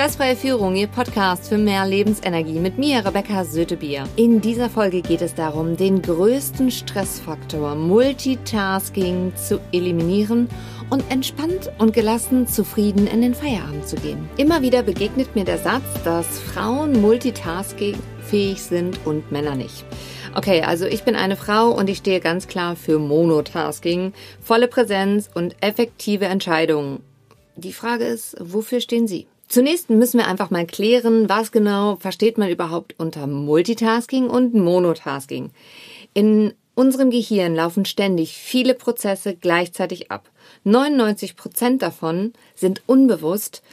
Stressfreie Führung, Ihr Podcast für mehr Lebensenergie mit mir, Rebecca Sötebier. In dieser Folge geht es darum, den größten Stressfaktor Multitasking zu eliminieren und entspannt und gelassen zufrieden in den Feierabend zu gehen. Immer wieder begegnet mir der Satz, dass Frauen Multitasking fähig sind und Männer nicht. Okay, also ich bin eine Frau und ich stehe ganz klar für Monotasking, volle Präsenz und effektive Entscheidungen. Die Frage ist, wofür stehen Sie? Zunächst müssen wir einfach mal klären, was genau versteht man überhaupt unter Multitasking und Monotasking. In unserem Gehirn laufen ständig viele Prozesse gleichzeitig ab. 99 Prozent davon sind unbewusst,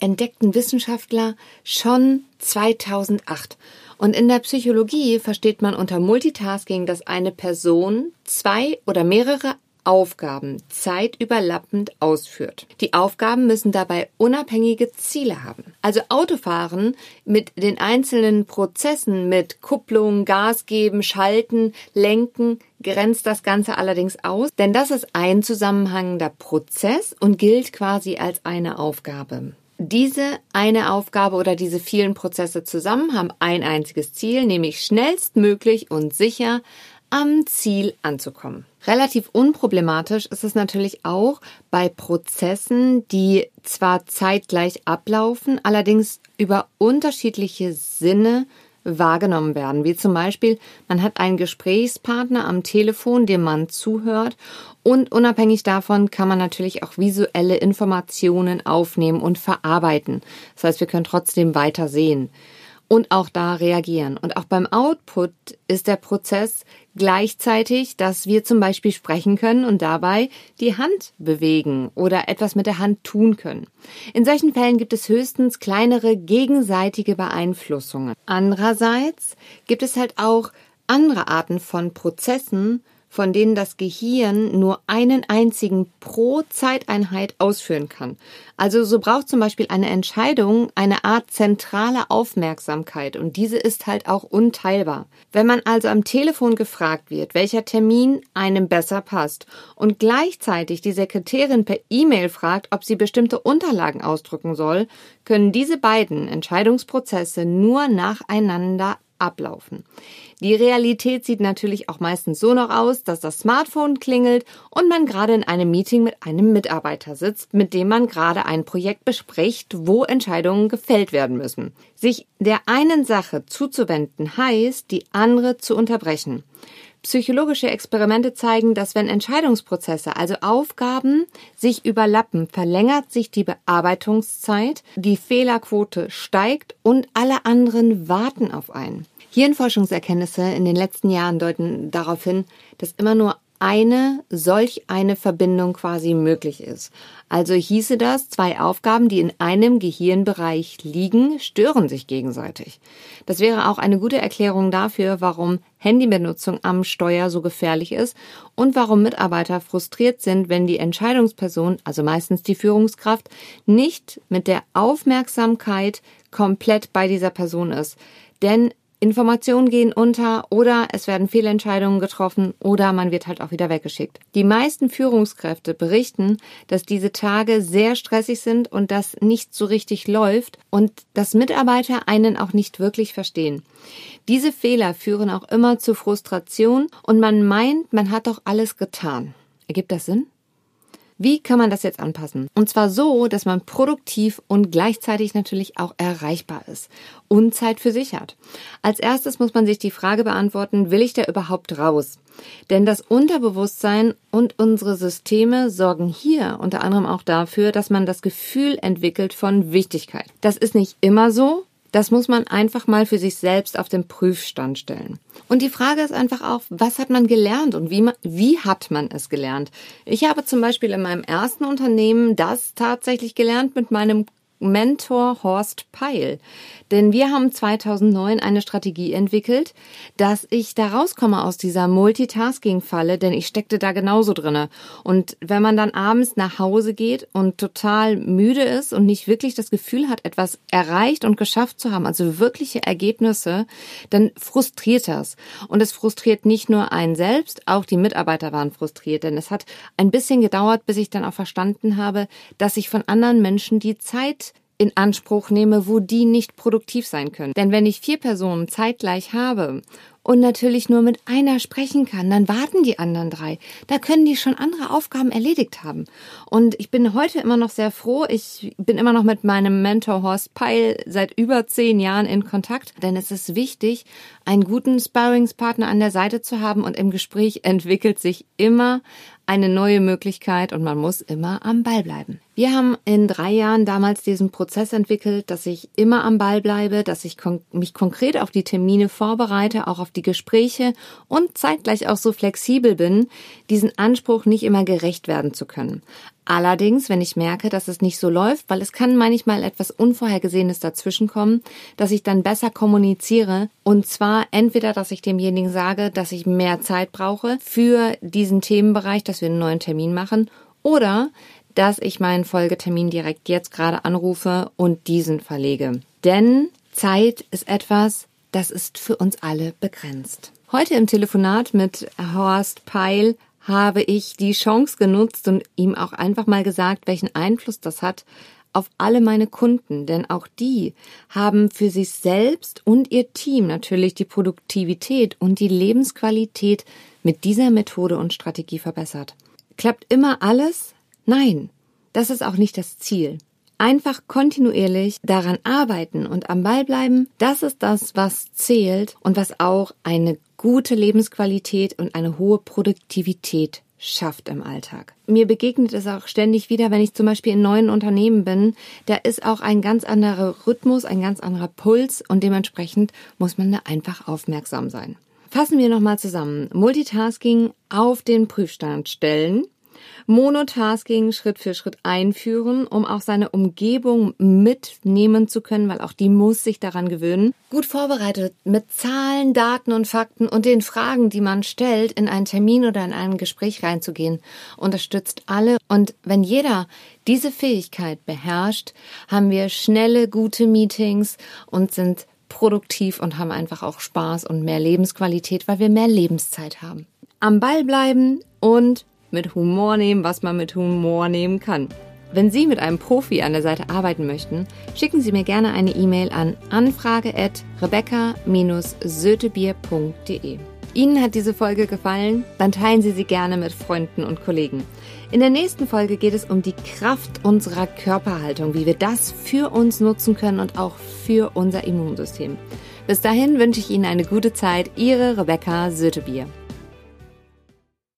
entdeckten Wissenschaftler schon 2008. Und in der Psychologie versteht man unter Multitasking, dass eine Person zwei oder mehrere Aufgaben zeitüberlappend ausführt. Die Aufgaben müssen dabei unabhängige Ziele haben. Also Autofahren mit den einzelnen Prozessen mit Kupplung, Gas geben, schalten, lenken grenzt das Ganze allerdings aus, denn das ist ein zusammenhängender Prozess und gilt quasi als eine Aufgabe. Diese eine Aufgabe oder diese vielen Prozesse zusammen haben ein einziges Ziel, nämlich schnellstmöglich und sicher am Ziel anzukommen. Relativ unproblematisch ist es natürlich auch bei Prozessen, die zwar zeitgleich ablaufen, allerdings über unterschiedliche Sinne wahrgenommen werden. Wie zum Beispiel, man hat einen Gesprächspartner am Telefon, dem man zuhört und unabhängig davon kann man natürlich auch visuelle Informationen aufnehmen und verarbeiten. Das heißt, wir können trotzdem weiter sehen und auch da reagieren. Und auch beim Output ist der Prozess gleichzeitig, dass wir zum Beispiel sprechen können und dabei die Hand bewegen oder etwas mit der Hand tun können. In solchen Fällen gibt es höchstens kleinere gegenseitige Beeinflussungen. Andererseits gibt es halt auch andere Arten von Prozessen, von denen das Gehirn nur einen einzigen pro Zeiteinheit ausführen kann. Also so braucht zum Beispiel eine Entscheidung eine Art zentrale Aufmerksamkeit und diese ist halt auch unteilbar. Wenn man also am Telefon gefragt wird, welcher Termin einem besser passt und gleichzeitig die Sekretärin per E-Mail fragt, ob sie bestimmte Unterlagen ausdrücken soll, können diese beiden Entscheidungsprozesse nur nacheinander ablaufen. Die Realität sieht natürlich auch meistens so noch aus, dass das Smartphone klingelt und man gerade in einem Meeting mit einem Mitarbeiter sitzt, mit dem man gerade ein Projekt bespricht, wo Entscheidungen gefällt werden müssen. Sich der einen Sache zuzuwenden heißt, die andere zu unterbrechen. Psychologische Experimente zeigen, dass wenn Entscheidungsprozesse, also Aufgaben, sich überlappen, verlängert sich die Bearbeitungszeit, die Fehlerquote steigt und alle anderen warten auf einen. Hirnforschungserkenntnisse in den letzten Jahren deuten darauf hin, dass immer nur eine solch eine Verbindung quasi möglich ist. Also hieße das, zwei Aufgaben, die in einem Gehirnbereich liegen, stören sich gegenseitig. Das wäre auch eine gute Erklärung dafür, warum Handybenutzung am Steuer so gefährlich ist und warum Mitarbeiter frustriert sind, wenn die Entscheidungsperson, also meistens die Führungskraft, nicht mit der Aufmerksamkeit komplett bei dieser Person ist. Denn Informationen gehen unter oder es werden Fehlentscheidungen getroffen oder man wird halt auch wieder weggeschickt. Die meisten Führungskräfte berichten, dass diese Tage sehr stressig sind und das nicht so richtig läuft und dass Mitarbeiter einen auch nicht wirklich verstehen. Diese Fehler führen auch immer zu Frustration und man meint, man hat doch alles getan. Ergibt das Sinn? Wie kann man das jetzt anpassen? Und zwar so, dass man produktiv und gleichzeitig natürlich auch erreichbar ist und Zeit für sich hat. Als erstes muss man sich die Frage beantworten, will ich da überhaupt raus? Denn das Unterbewusstsein und unsere Systeme sorgen hier unter anderem auch dafür, dass man das Gefühl entwickelt von Wichtigkeit. Das ist nicht immer so, das muss man einfach mal für sich selbst auf den Prüfstand stellen. Und die Frage ist einfach auch, was hat man gelernt und wie, wie hat man es gelernt? Ich habe zum Beispiel in meinem ersten Unternehmen das tatsächlich gelernt mit meinem Mentor Horst Peil. Denn wir haben 2009 eine Strategie entwickelt, dass ich da rauskomme aus dieser Multitasking-Falle, denn ich steckte da genauso drinne. Und wenn man dann abends nach Hause geht und total müde ist und nicht wirklich das Gefühl hat, etwas erreicht und geschafft zu haben, also wirkliche Ergebnisse, dann frustriert das. Und es frustriert nicht nur einen selbst, auch die Mitarbeiter waren frustriert, denn es hat ein bisschen gedauert, bis ich dann auch verstanden habe, dass ich von anderen Menschen die Zeit in Anspruch nehme, wo die nicht produktiv sein können. Denn wenn ich vier Personen zeitgleich habe und natürlich nur mit einer sprechen kann, dann warten die anderen drei. Da können die schon andere Aufgaben erledigt haben. Und ich bin heute immer noch sehr froh. Ich bin immer noch mit meinem Mentor Horst Peil seit über zehn Jahren in Kontakt, denn es ist wichtig, einen guten Sparringspartner an der Seite zu haben und im Gespräch entwickelt sich immer eine neue Möglichkeit und man muss immer am Ball bleiben. Wir haben in drei Jahren damals diesen Prozess entwickelt, dass ich immer am Ball bleibe, dass ich mich konkret auf die Termine vorbereite, auch auf die Gespräche und zeitgleich auch so flexibel bin, diesen Anspruch nicht immer gerecht werden zu können. Allerdings, wenn ich merke, dass es nicht so läuft, weil es kann manchmal etwas Unvorhergesehenes dazwischenkommen, dass ich dann besser kommuniziere und zwar entweder, dass ich demjenigen sage, dass ich mehr Zeit brauche für diesen Themenbereich, dass wir einen neuen Termin machen oder dass ich meinen Folgetermin direkt jetzt gerade anrufe und diesen verlege. Denn Zeit ist etwas, das ist für uns alle begrenzt. Heute im Telefonat mit Horst Peil habe ich die Chance genutzt und ihm auch einfach mal gesagt, welchen Einfluss das hat auf alle meine Kunden, denn auch die haben für sich selbst und ihr Team natürlich die Produktivität und die Lebensqualität mit dieser Methode und Strategie verbessert. Klappt immer alles? Nein, das ist auch nicht das Ziel. Einfach kontinuierlich daran arbeiten und am Ball bleiben, das ist das, was zählt und was auch eine gute Lebensqualität und eine hohe Produktivität schafft im Alltag. Mir begegnet es auch ständig wieder, wenn ich zum Beispiel in neuen Unternehmen bin. Da ist auch ein ganz anderer Rhythmus, ein ganz anderer Puls und dementsprechend muss man da einfach aufmerksam sein. Fassen wir nochmal zusammen. Multitasking auf den Prüfstand stellen Monotasking Schritt für Schritt einführen, um auch seine Umgebung mitnehmen zu können, weil auch die muss sich daran gewöhnen. Gut vorbereitet mit Zahlen, Daten und Fakten und den Fragen, die man stellt, in einen Termin oder in ein Gespräch reinzugehen, unterstützt alle. Und wenn jeder diese Fähigkeit beherrscht, haben wir schnelle, gute Meetings und sind produktiv und haben einfach auch Spaß und mehr Lebensqualität, weil wir mehr Lebenszeit haben. Am Ball bleiben und mit Humor nehmen, was man mit Humor nehmen kann. Wenn Sie mit einem Profi an der Seite arbeiten möchten, schicken Sie mir gerne eine E-Mail an anfrage@rebecca-sötebier.de. Ihnen hat diese Folge gefallen? Dann teilen Sie sie gerne mit Freunden und Kollegen. In der nächsten Folge geht es um die Kraft unserer Körperhaltung, wie wir das für uns nutzen können und auch für unser Immunsystem. Bis dahin wünsche ich Ihnen eine gute Zeit. Ihre Rebecca Sötebier.